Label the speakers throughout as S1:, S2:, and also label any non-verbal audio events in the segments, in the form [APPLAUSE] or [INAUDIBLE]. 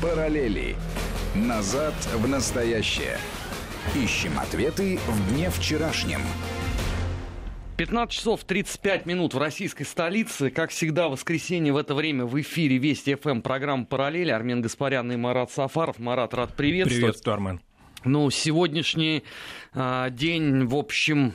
S1: Параллели. Назад в настоящее. Ищем ответы в дне вчерашнем.
S2: 15 часов 35 минут в российской столице. Как всегда, в воскресенье в это время в эфире Вести ФМ программа «Параллели». Армен Гаспарян и Марат Сафаров. Марат, рад приветствовать.
S3: Приветствую, Армен.
S2: Ну, сегодняшний а, день, в общем,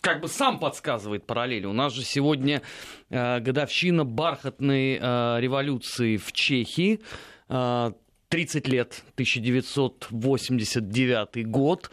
S2: как бы сам подсказывает параллели. У нас же сегодня э, годовщина бархатной э, революции в Чехии. Э, 30 лет, 1989 год.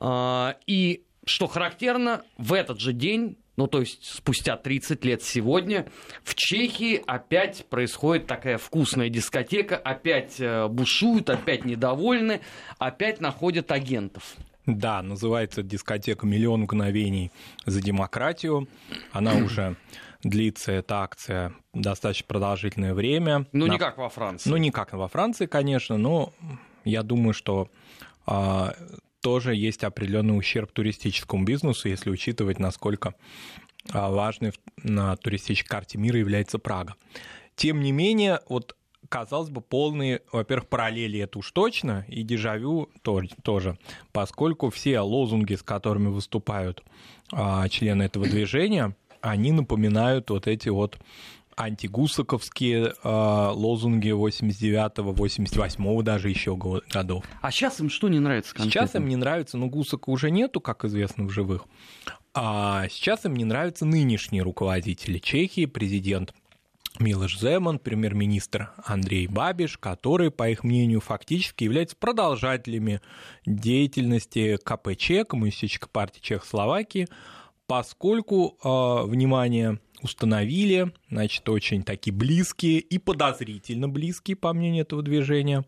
S2: Э, и что характерно, в этот же день, ну то есть спустя 30 лет сегодня, в Чехии опять происходит такая вкусная дискотека, опять э, бушуют, опять недовольны, опять находят агентов.
S3: Да, называется дискотека «Миллион мгновений за демократию». Она [CLEARS THROAT] уже длится, эта акция, достаточно продолжительное время.
S2: Ну, не как во Франции.
S3: Ну, не как во Франции, конечно, но я думаю, что а, тоже есть определенный ущерб туристическому бизнесу, если учитывать, насколько а, важной на туристической карте мира является Прага. Тем не менее, вот казалось бы, полные, во-первых, параллели это уж точно, и дежавю тоже, поскольку все лозунги, с которыми выступают а, члены этого движения, они напоминают вот эти вот антигусаковские э, лозунги 89-го, 88-го даже еще годов.
S2: А сейчас им что не нравится
S3: конкретно? Сейчас им не нравится, ну, Гусака уже нету, как известно, в живых. А сейчас им не нравятся нынешние руководители Чехии, президент Милош Земан, премьер-министр Андрей Бабиш, которые, по их мнению, фактически являются продолжателями деятельности КПЧ, Коммунистической партии Чехословакии, поскольку, э, внимание, установили, значит, очень такие близкие и подозрительно близкие, по мнению этого движения,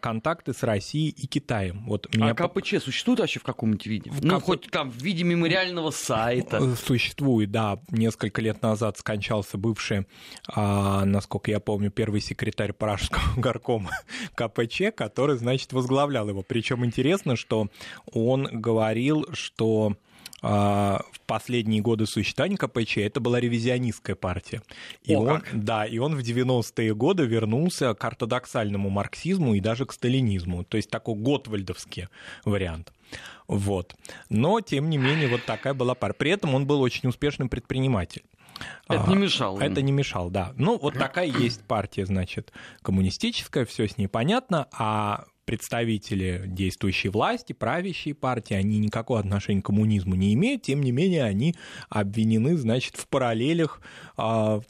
S3: контакты с Россией и Китаем.
S2: Вот меня... А КПЧ существует вообще в каком-нибудь виде? В ну, КП... хоть там в виде мемориального сайта.
S3: Э, существует, да. Несколько лет назад скончался бывший, а, насколько я помню, первый секретарь Пражского [LAUGHS] горкома КПЧ, который, значит, возглавлял его. Причем интересно, что он говорил, что а, в последние годы существования КПЧ это была ревизионистская партия. И О, он, как. Да, и он в 90-е годы вернулся к ортодоксальному марксизму и даже к сталинизму, то есть такой готвальдовский вариант. Вот. Но, тем не менее, вот такая была пара. При этом он был очень успешным предпринимателем.
S2: Это не мешало.
S3: Это не мешало, да. Ну, вот такая есть партия, значит, коммунистическая, все с ней понятно, а представители действующей власти, правящей партии, они никакого отношения к коммунизму не имеют, тем не менее они обвинены, значит, в параллелях, а,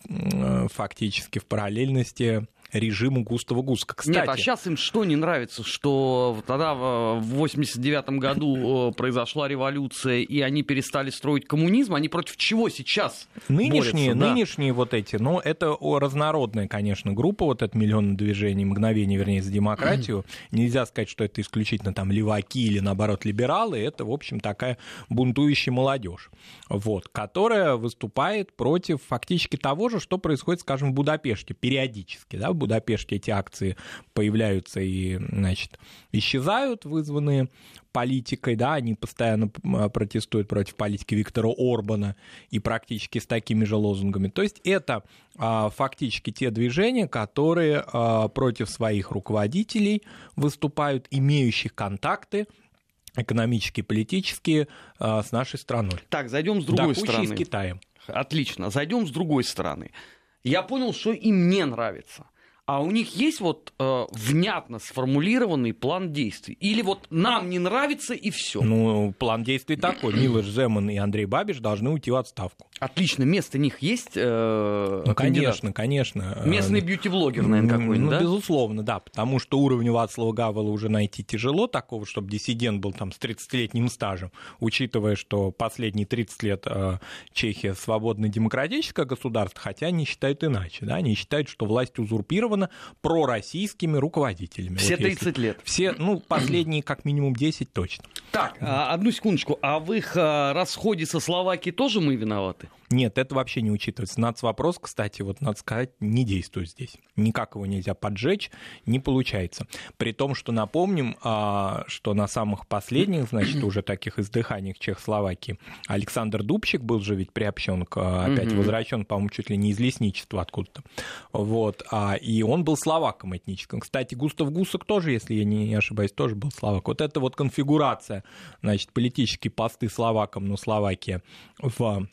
S3: фактически в параллельности режиму Густава Гуска.
S2: Кстати, Нет, а сейчас им что не нравится, что тогда в 89 году произошла революция, и они перестали строить коммунизм, они против чего сейчас
S3: Нынешние,
S2: борются,
S3: нынешние да? вот эти, ну, это разнородная, конечно, группа, вот это миллион движений, мгновение, вернее, за демократию. Нельзя сказать, что это исключительно там леваки или, наоборот, либералы, это, в общем, такая бунтующая молодежь, вот, которая выступает против фактически того же, что происходит, скажем, в Будапеште периодически, да, Будапеште эти акции появляются и, значит, исчезают, вызванные политикой, да, они постоянно а, протестуют против политики Виктора Орбана и практически с такими же лозунгами. То есть это а, фактически те движения, которые а, против своих руководителей выступают, имеющих контакты экономические, политические с нашей страной.
S2: Так, зайдем с другой
S3: да,
S2: стороны.
S3: с Китаем.
S2: Отлично. Зайдем с другой стороны. Я понял, что им не нравится а у них есть вот э, внятно сформулированный план действий? Или вот нам не нравится и все?
S3: Ну, план действий такой. Милош Земан и Андрей Бабиш должны уйти в отставку.
S2: Отлично. Место них есть? Э,
S3: ну, конечно, конечно.
S2: Местный бьюти-блогер, наверное, какой-нибудь,
S3: ну,
S2: да?
S3: безусловно, да. Потому что уровень Вацлава Гавела уже найти тяжело, такого, чтобы диссидент был там с 30-летним стажем, учитывая, что последние 30 лет э, Чехия свободное демократическое государство, хотя они считают иначе. Да? Они считают, что власть узурпирована заблокировано пророссийскими руководителями.
S2: Все вот 30 если... лет.
S3: Все, ну, последние как минимум 10 точно.
S2: Так, а, одну секундочку. А в их а, расходе со Словакией тоже мы виноваты?
S3: Нет, это вообще не учитывается. Нацвопрос, кстати, вот надо сказать, не действует здесь. Никак его нельзя поджечь, не получается. При том, что напомним, а, что на самых последних, значит, уже таких издыханиях Чехословакии Александр Дубчик был же ведь приобщен, к, а, опять возвращен, по-моему, чуть ли не из лесничества откуда-то. Вот. А, и он был словаком этническим. Кстати, Густав Гусак тоже, если я не ошибаюсь, тоже был словак. Вот это вот конфигурация, значит, политические посты словакам, но Словакия в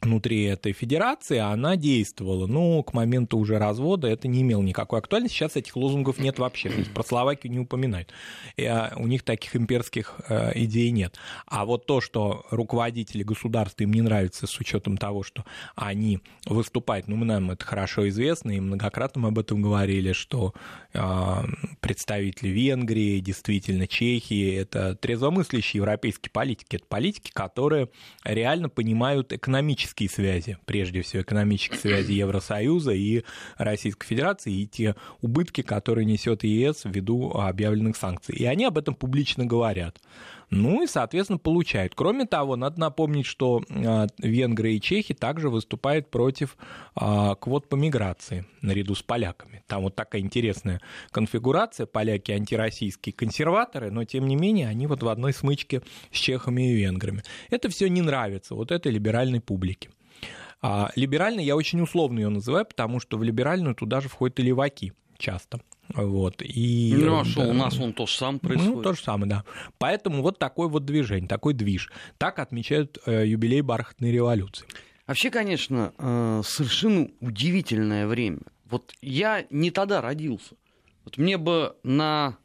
S3: внутри этой федерации, она действовала. Но к моменту уже развода это не имело никакой актуальности. Сейчас этих лозунгов нет вообще. То есть про Словакию не упоминают. И, а, у них таких имперских э, идей нет. А вот то, что руководители государства им не нравится с учетом того, что они выступают, ну, нам это хорошо известно, и многократно мы об этом говорили, что э, представители Венгрии, действительно Чехии, это трезвомыслящие европейские политики. Это политики, которые реально понимают экономически экономические связи, прежде всего экономические связи [CLEARS THROAT] Евросоюза и Российской Федерации, и те убытки, которые несет ЕС ввиду объявленных санкций. И они об этом публично говорят. Ну и, соответственно, получают. Кроме того, надо напомнить, что а, венгры и чехи также выступают против а, квот по миграции наряду с поляками. Там вот такая интересная конфигурация. Поляки антироссийские консерваторы, но тем не менее они вот в одной смычке с чехами и венграми. Это все не нравится вот этой либеральной публике. А либеральной я очень условно ее называю, потому что в либеральную туда же входят и леваки часто. Вот, и,
S2: ну, а что, у нас он то же самое ну, происходит?
S3: Ну, то же самое, да. Поэтому вот такое вот движение, такой движ. Так отмечают э, юбилей бархатной революции.
S2: Вообще, конечно, э, совершенно удивительное время. Вот я не тогда родился. Вот мне бы на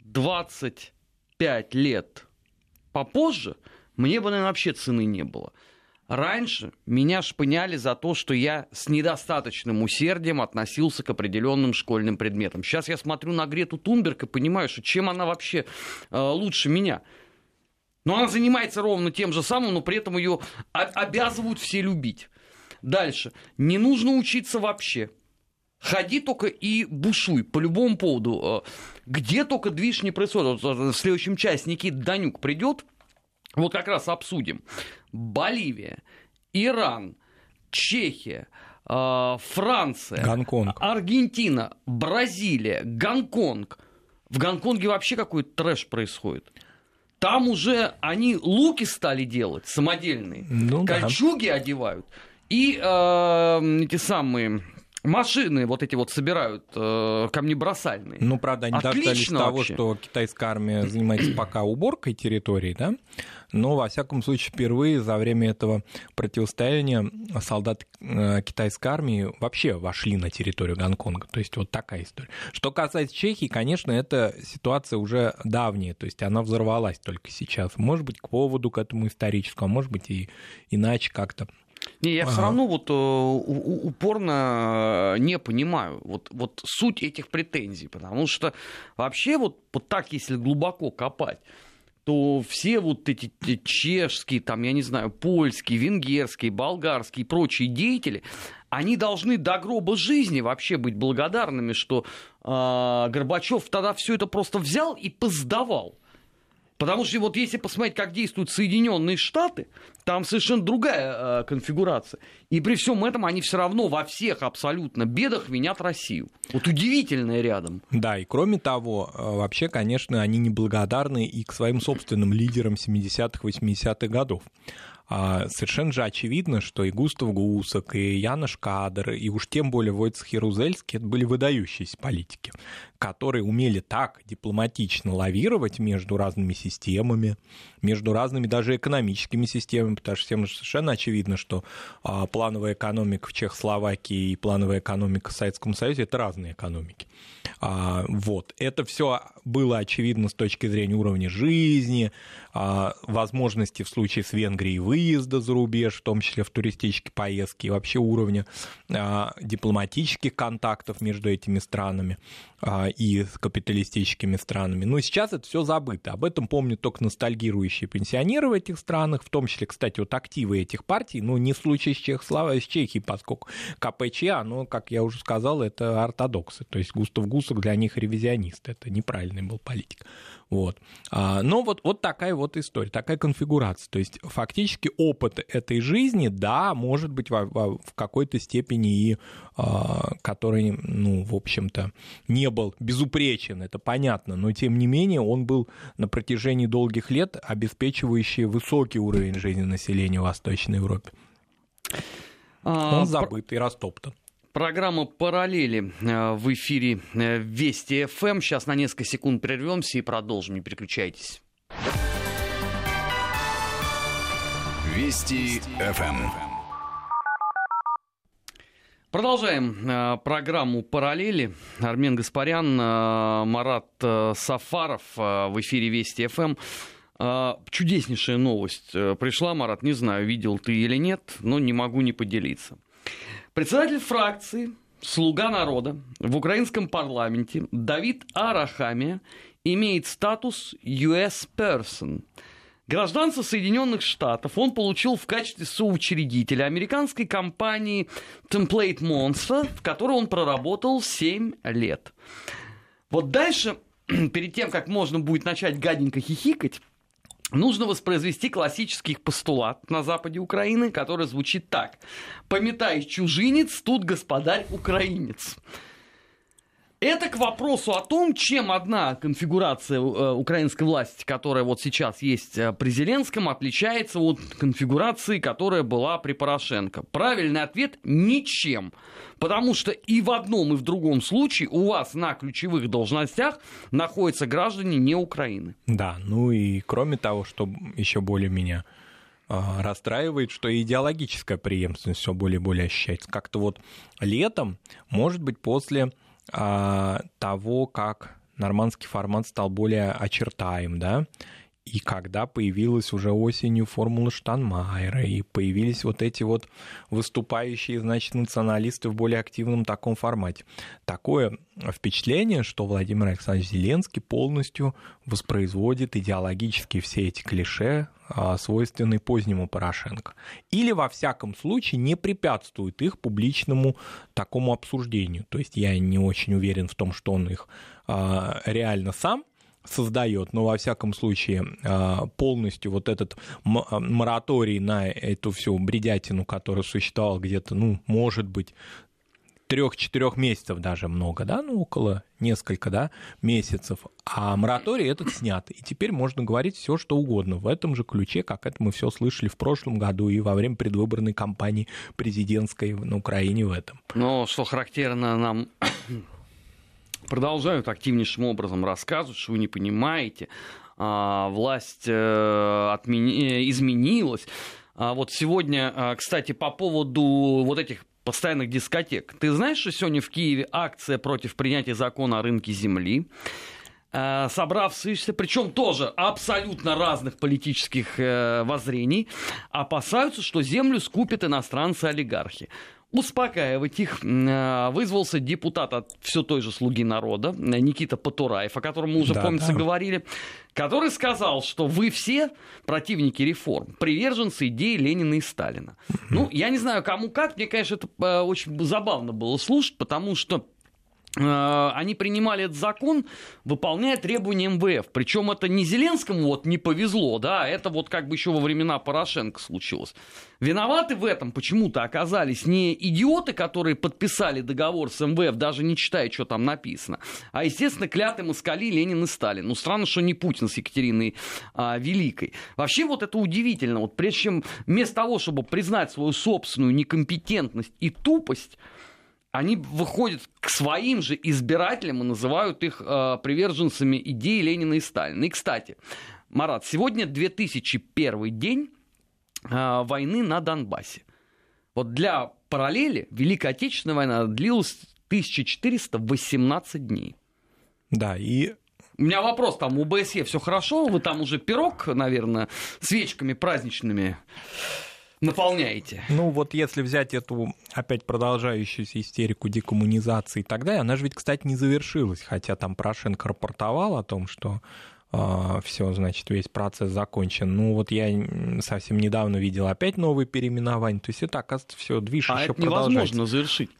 S2: 25 лет попозже, мне бы, наверное, вообще цены не было. Раньше меня шпыняли за то, что я с недостаточным усердием относился к определенным школьным предметам. Сейчас я смотрю на Грету Тунберг и понимаю, что чем она вообще э, лучше меня. Но она занимается ровно тем же самым, но при этом ее обязывают все любить. Дальше. Не нужно учиться вообще. Ходи только и бушуй по любому поводу. Э, где только движ не происходит. Вот в следующем часе Никита Данюк придет, вот как раз обсудим. Боливия, Иран, Чехия, э, Франция,
S3: Гонконг.
S2: Аргентина, Бразилия, Гонконг. В Гонконге вообще какой-то трэш происходит. Там уже они луки стали делать самодельные, ну, кольчуги да. одевают. И э, эти самые машины вот эти вот собирают э, камнебросальные.
S3: Ну, правда, они Отлично дождались того, вообще. что китайская армия занимается пока уборкой территории, да, но, во всяком случае, впервые за время этого противостояния солдаты э, китайской армии вообще вошли на территорию Гонконга. То есть вот такая история. Что касается Чехии, конечно, эта ситуация уже давняя, то есть она взорвалась только сейчас. Может быть, к поводу к этому историческому, а может быть, и иначе как-то.
S2: Не, я ага. все равно вот э, упорно э, не понимаю вот, вот суть этих претензий, потому что вообще вот, вот так, если глубоко копать, то все вот эти чешские, там, я не знаю, польские, венгерские, болгарские и прочие деятели, они должны до гроба жизни вообще быть благодарными, что э, Горбачев тогда все это просто взял и поздавал. Потому что вот если посмотреть, как действуют Соединенные Штаты, там совершенно другая э, конфигурация. И при всем этом они все равно во всех абсолютно бедах винят Россию. Вот удивительное рядом.
S3: Да, и кроме того, э, вообще, конечно, они неблагодарны и к своим собственным лидерам 70-х, 80-х годов. А, совершенно же очевидно, что и Густав Гусак, и Янош Кадр, и уж тем более Войцех Ярузельский, это были выдающиеся политики, которые умели так дипломатично лавировать между разными системами, между разными даже экономическими системами, потому что всем совершенно очевидно, что а, плановая экономика в Чехословакии и плановая экономика в Советском Союзе – это разные экономики. А, вот. Это все было очевидно с точки зрения уровня жизни, а, возможности в случае с Венгрией выезда за рубеж, в том числе в туристические поездки, и вообще уровня дипломатических контактов между этими странами и с капиталистическими странами. Но сейчас это все забыто. Об этом помнят только ностальгирующие пенсионеры в этих странах, в том числе, кстати, вот активы этих партий, но не в случае с, Чехослав... с Чехией, поскольку КПЧ, оно, как я уже сказал, это ортодоксы. То есть Густав Гусак для них ревизионист. Это неправильный был политик. Вот. А, но вот, вот такая вот история, такая конфигурация. То есть фактически опыт этой жизни, да, может быть в, в какой-то степени и а, который, ну, в общем-то, не был безупречен, это понятно, но тем не менее он был на протяжении долгих лет обеспечивающий высокий уровень жизни населения в Восточной Европе. А, он забыт и растоптан.
S2: Программа «Параллели» э, в эфире э, Вести ФМ. Сейчас на несколько секунд прервемся и продолжим. Не переключайтесь.
S1: Вести ФМ.
S2: Продолжаем э, программу «Параллели». Армен Гаспарян, э, Марат э, Сафаров э, в эфире Вести ФМ. Э, чудеснейшая новость э, пришла, Марат, не знаю, видел ты или нет, но не могу не поделиться. Председатель фракции «Слуга народа» в украинском парламенте Давид Арахамия имеет статус US person. Гражданство Соединенных Штатов он получил в качестве соучредителя американской компании Template Monster, в которой он проработал 7 лет. Вот дальше, [CLEARS THROAT] перед тем, как можно будет начать гаденько хихикать, Нужно воспроизвести классический постулат на западе Украины, который звучит так. «Пометай чужинец, тут господарь украинец». Это к вопросу о том, чем одна конфигурация э, украинской власти, которая вот сейчас есть э, при Зеленском, отличается от конфигурации, которая была при Порошенко. Правильный ответ – ничем. Потому что и в одном, и в другом случае у вас на ключевых должностях находятся граждане не Украины.
S3: Да, ну и кроме того, что еще более меня а, расстраивает, что идеологическая преемственность все более и более ощущается. Как-то вот летом, может быть, после того, как нормандский формат стал более очертаем, да, и когда появилась уже осенью формула Штанмайера, и появились вот эти вот выступающие, значит, националисты в более активном таком формате. Такое впечатление, что Владимир Александрович Зеленский полностью воспроизводит идеологически все эти клише, а, свойственные позднему Порошенко. Или, во всяком случае, не препятствует их публичному такому обсуждению. То есть я не очень уверен в том, что он их а, реально сам создает, но во всяком случае а, полностью вот этот а, мораторий на эту всю бредятину, которая существовала где-то, ну, может быть, трех-четырех месяцев даже много, да, ну, около несколько, да, месяцев, а мораторий этот снят, и теперь можно говорить все, что угодно в этом же ключе, как это мы все слышали в прошлом году и во время предвыборной кампании президентской на Украине в этом.
S2: Но что характерно нам продолжают активнейшим образом рассказывать, что вы не понимаете, а, власть э. Э, изменилась. А вот сегодня, а, кстати, по поводу вот этих постоянных дискотек. Ты знаешь, что сегодня в Киеве акция против принятия закона о рынке земли? собравшиеся, причем тоже абсолютно разных политических э, воззрений, опасаются, что землю скупят иностранцы-олигархи успокаивать их э, вызвался депутат от все той же «Слуги народа» Никита Потураев, о котором мы уже, да, помнится, да. говорили, который сказал, что вы все противники реформ, приверженцы идеи Ленина и Сталина. Ну, я не знаю, кому как, мне, конечно, это э, очень забавно было слушать, потому что Э, они принимали этот закон, выполняя требования МВФ. Причем это не Зеленскому вот не повезло, да, это вот как бы еще во времена Порошенко случилось. Виноваты в этом почему-то оказались не идиоты, которые подписали договор с МВФ, даже не читая, что там написано, а, естественно, клятые москали Ленин и Сталин. Ну, странно, что не Путин с Екатериной а, Великой. Вообще вот это удивительно. Вот прежде чем вместо того, чтобы признать свою собственную некомпетентность и тупость, они выходят к своим же избирателям и называют их э, приверженцами идеи Ленина и Сталина. И, кстати, Марат, сегодня 2001 день э, войны на Донбассе. Вот для параллели Великая Отечественная война длилась 1418 дней.
S3: Да, и
S2: у меня вопрос, там у БСЕ все хорошо, вы там уже пирог, наверное, свечками праздничными наполняете.
S3: Ну вот если взять эту опять продолжающуюся истерику декоммунизации и так далее, она же ведь, кстати, не завершилась, хотя там Порошенко рапортовал о том, что Uh, а, все, значит, весь процесс закончен. Ну, вот я совсем недавно видел опять новые переименования. То есть это, оказывается, все движ
S2: а
S3: еще
S2: это невозможно завершить.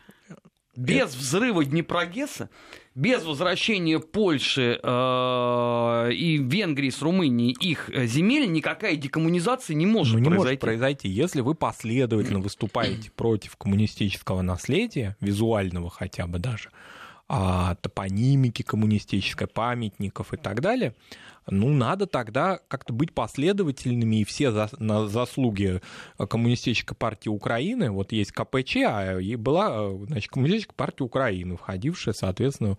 S2: Без взрыва Днепрогесса, без возвращения Польши э, и Венгрии с Румынией их земель никакая декоммунизация не может
S3: ну, не
S2: произойти.
S3: может произойти. Если вы последовательно [CLEARS THROAT] выступаете против коммунистического наследия, визуального хотя бы даже, а, топонимики коммунистической, памятников и так далее, ну, надо тогда как-то быть последовательными, и все за, на заслуги Коммунистической партии Украины, вот есть КПЧ, а и была, значит, Коммунистическая партия Украины, входившая, соответственно,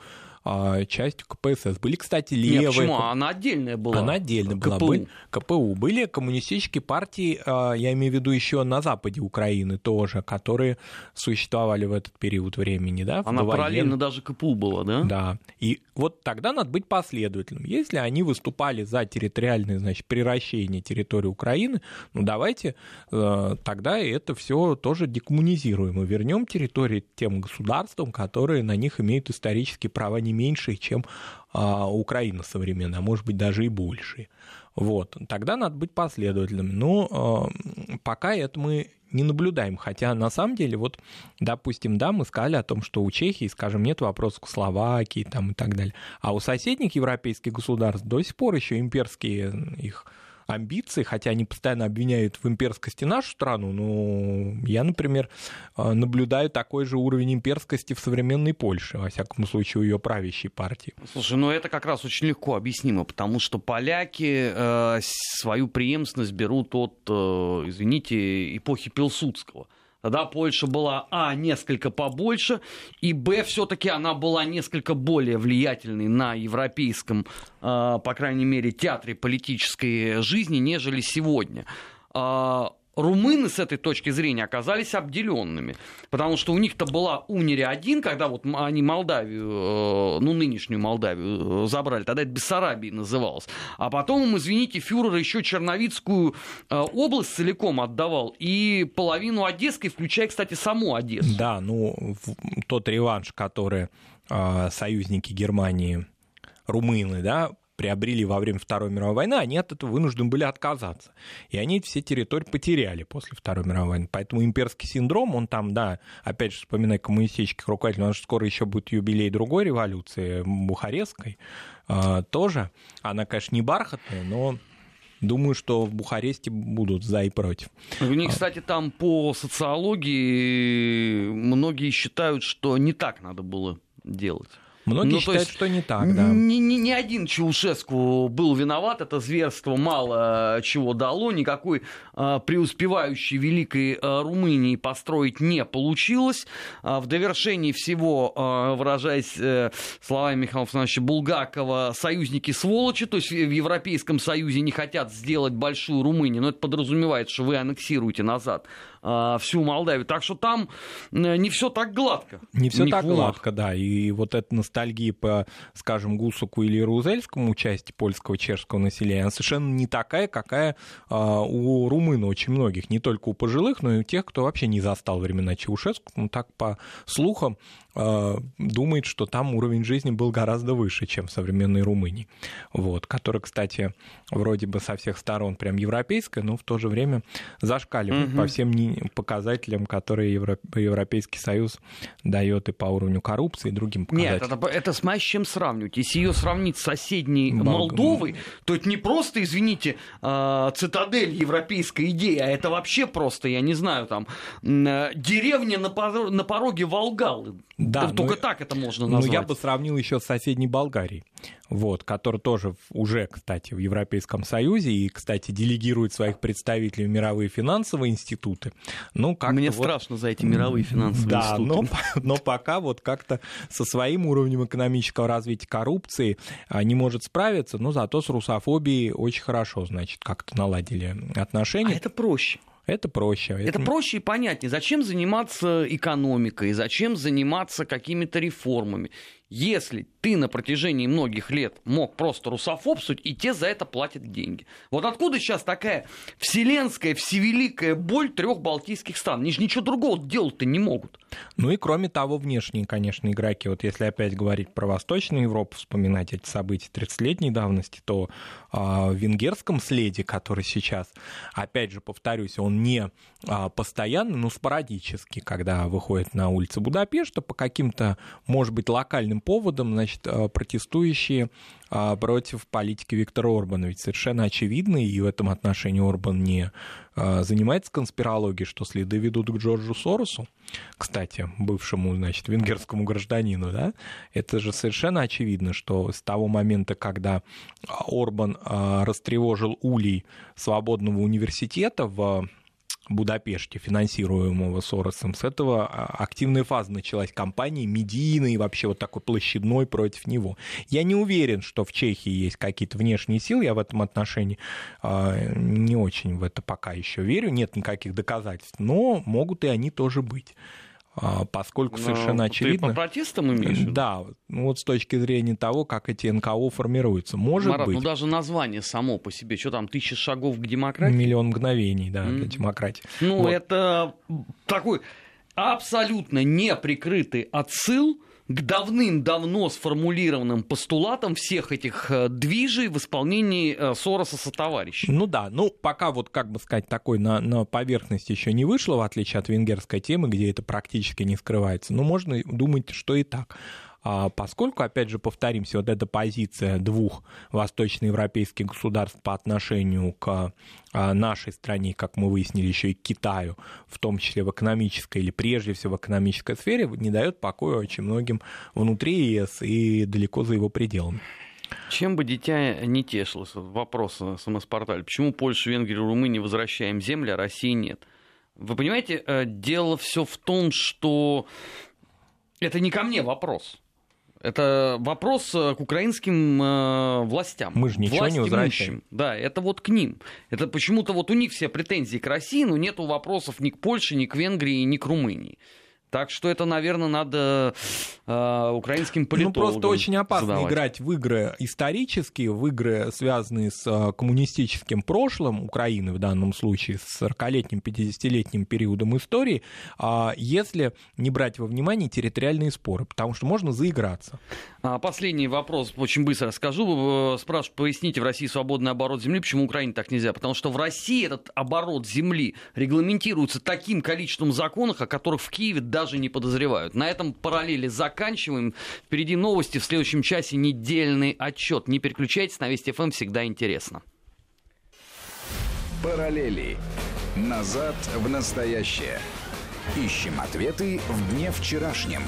S3: частью КПСС. Были, кстати, левые... Нет,
S2: почему? Она отдельная была.
S3: Она отдельно была.
S2: КПУ.
S3: Были, КПУ. Были коммунистические партии, а, я имею в виду еще на западе Украины тоже, которые существовали в этот период времени. Да,
S2: Она параллельно даже КПУ была, да?
S3: Да. И вот тогда надо быть последовательным. Если они выступали за территориальное, значит, приращение территории Украины, ну давайте э, тогда это все тоже декоммунизируем и вернем территории тем государствам, которые на них имеют исторические права не меньшие, чем а, Украина современная, а может быть даже и большие. Вот. Тогда надо быть последовательным. Но а, пока это мы не наблюдаем. Хотя на самом деле, вот, допустим, да, мы сказали о том, что у Чехии, скажем, нет вопросов к Словакии там, и так далее. А у соседних европейских государств до сих пор еще имперские их амбиции, хотя они постоянно обвиняют в имперскости нашу страну, но я, например, э, наблюдаю такой же уровень имперскости в современной Польше, во всяком случае, у ее правящей партии.
S2: Слушай, ну это как раз очень легко объяснимо, потому что поляки э, свою преемственность берут от, э, извините, эпохи Пилсудского – Тогда Польша была, а, несколько побольше, и, б, все-таки она была несколько более влиятельной на европейском, а, по крайней мере, театре политической жизни, нежели сегодня. Румыны с этой точки зрения оказались обделенными, потому что у них-то была Унирия-1, когда вот они Молдавию, э, ну, нынешнюю Молдавию э, забрали, тогда это Бессарабией называлось. А потом им, извините, фюрер еще Черновицкую э, область целиком отдавал и половину Одесской, включая, кстати, саму Одессу.
S3: Да, ну, тот реванш, который союзники Германии румыны, да, приобрели во время Второй мировой войны, они от этого вынуждены были отказаться. И они все территории потеряли после Второй мировой войны. Поэтому имперский синдром, он там, да, опять же, вспоминая коммунистических руководителей, у нас скоро еще будет юбилей другой революции, Бухарестской, а, тоже. Она, конечно, не бархатная, но Думаю, что в Бухаресте будут за и против.
S2: У них, кстати, там по социологии многие считают, что не так надо было делать.
S3: Многие ну, считают, есть, что не так, да.
S2: Ни, ни, ни один Чаушеску был виноват, это зверство мало чего дало, никакой а, преуспевающей великой а, Румынии построить не получилось. А, в довершении всего, а, выражаясь а, словами Михаила Александровича Булгакова, союзники сволочи, то есть в Европейском Союзе не хотят сделать большую Румынию, но это подразумевает, что вы аннексируете назад а, всю Молдавию. Так что там э, не все так гладко.
S3: Не все так гладко, да. И вот эта ностальгия по, скажем, Гусуку или Рузельскому части польского чешского населения, она совершенно не такая, какая а, у румын очень многих. Не только у пожилых, но и у тех, кто вообще не застал времена Чаушеску. Ну, так, по слухам, думает, что там уровень жизни был гораздо выше, чем в современной Румынии. Вот, которая, кстати, вроде бы со всех сторон прям европейская, но в то же время зашкаливает угу. по всем показателям, которые Европейский Союз дает и по уровню коррупции, и другим показателям.
S2: Нет, это, это с чем сравнивать. Если ее сравнить с соседней Бол... Молдовой, то это не просто, извините, а, цитадель европейской идеи, а это вообще просто, я не знаю, там, деревня на пороге Волгалы. Да, только ну, так это можно назвать.
S3: Ну, я бы сравнил еще с соседней Болгарией, вот, которая тоже уже, кстати, в Европейском Союзе и, кстати, делегирует своих представителей в мировые финансовые институты. Ну, как
S2: Мне вот... страшно за эти мировые финансовые
S3: да,
S2: институты.
S3: Но, но пока вот как-то со своим уровнем экономического развития коррупции а, не может справиться, но зато с русофобией очень хорошо, значит, как-то наладили отношения. А
S2: это проще.
S3: Это проще.
S2: Это, это проще и понятнее. Зачем заниматься экономикой, зачем заниматься какими-то реформами? Если ты на протяжении многих лет мог просто русофобствовать, и те за это платят деньги. Вот откуда сейчас такая вселенская, всевеликая боль трех балтийских стран? Они же ничего другого делать-то не могут.
S3: Ну и кроме того, внешние, конечно, игроки. Вот если опять говорить про Восточную Европу, вспоминать эти события 30-летней давности, то э, в венгерском следе, который сейчас, опять же, повторюсь, он не э, постоянный, но спорадически, когда выходит на улицы Будапешта по каким-то, может быть, локальным поводом, значит, э, протестующие э, против политики Виктора Орбана. Ведь совершенно очевидно, и в этом отношении Орбан не э, занимается конспирологией, что следы ведут к Джорджу Соросу, кстати, бывшему, значит, венгерскому гражданину, да, это же совершенно очевидно, что с того момента, когда Орбан растревожил улей свободного университета в Будапеште, финансируемого Соросом, с этого а, активная фаза началась кампании медийной, вообще вот такой площадной против него. Я не уверен, что в Чехии есть какие-то внешние силы, я в этом отношении э, не очень в это пока еще верю, нет никаких доказательств, но могут и они тоже быть. А, поскольку Но совершенно очевидно...
S2: Ты по протестам имеешь?
S3: Да, ну вот с точки зрения того, как эти НКО формируются. Может
S2: Марат,
S3: быть...
S2: ну даже название само по себе, что там, тысяча шагов к демократии?
S3: Миллион мгновений, да, mm. для демократии.
S2: Ну, вот. это такой абсолютно неприкрытый отсыл к давным-давно сформулированным постулатам всех этих э, движей в исполнении э, Сороса со товарищем.
S3: Ну да, ну пока вот, как бы сказать, такой на, на поверхности еще не вышло, в отличие от венгерской темы, где это практически не скрывается. Но можно думать, что и так. А поскольку, опять же, повторимся, вот эта позиция двух восточноевропейских государств по отношению к а, нашей стране, как мы выяснили, еще и к Китаю, в том числе в экономической или прежде всего в экономической сфере, не дает покоя очень многим внутри ЕС и далеко за его пределами.
S2: Чем бы дитя не тешилось? Вопрос СМС-портале. Почему Польша, Венгрия, Румыния возвращаем земли, а России нет? Вы понимаете, э, дело все в том, что это не ко мне вопрос. Это вопрос э, к украинским э, властям.
S3: Мы же ничего Власть не возвращаем.
S2: Да, это вот к ним. Это почему-то вот у них все претензии к России, но нету вопросов ни к Польше, ни к Венгрии, ни к Румынии. Так что это, наверное, надо э, украинским политологам
S3: Ну, просто очень опасно
S2: задавать.
S3: играть в игры исторические, в игры, связанные с э, коммунистическим прошлым Украины, в данном случае, с 40-летним, 50-летним периодом истории, э, если не брать во внимание территориальные споры, потому что можно заиграться.
S2: А, последний вопрос, очень быстро скажу. Спрашиваю, поясните, в России свободный оборот земли, почему Украине так нельзя? Потому что в России этот оборот земли регламентируется таким количеством законов, о которых в Киеве даже даже не подозревают. На этом параллели заканчиваем. Впереди новости. В следующем часе недельный отчет. Не переключайтесь, на Вести ФМ всегда интересно.
S1: Параллели. Назад в настоящее. Ищем ответы в дне вчерашнем.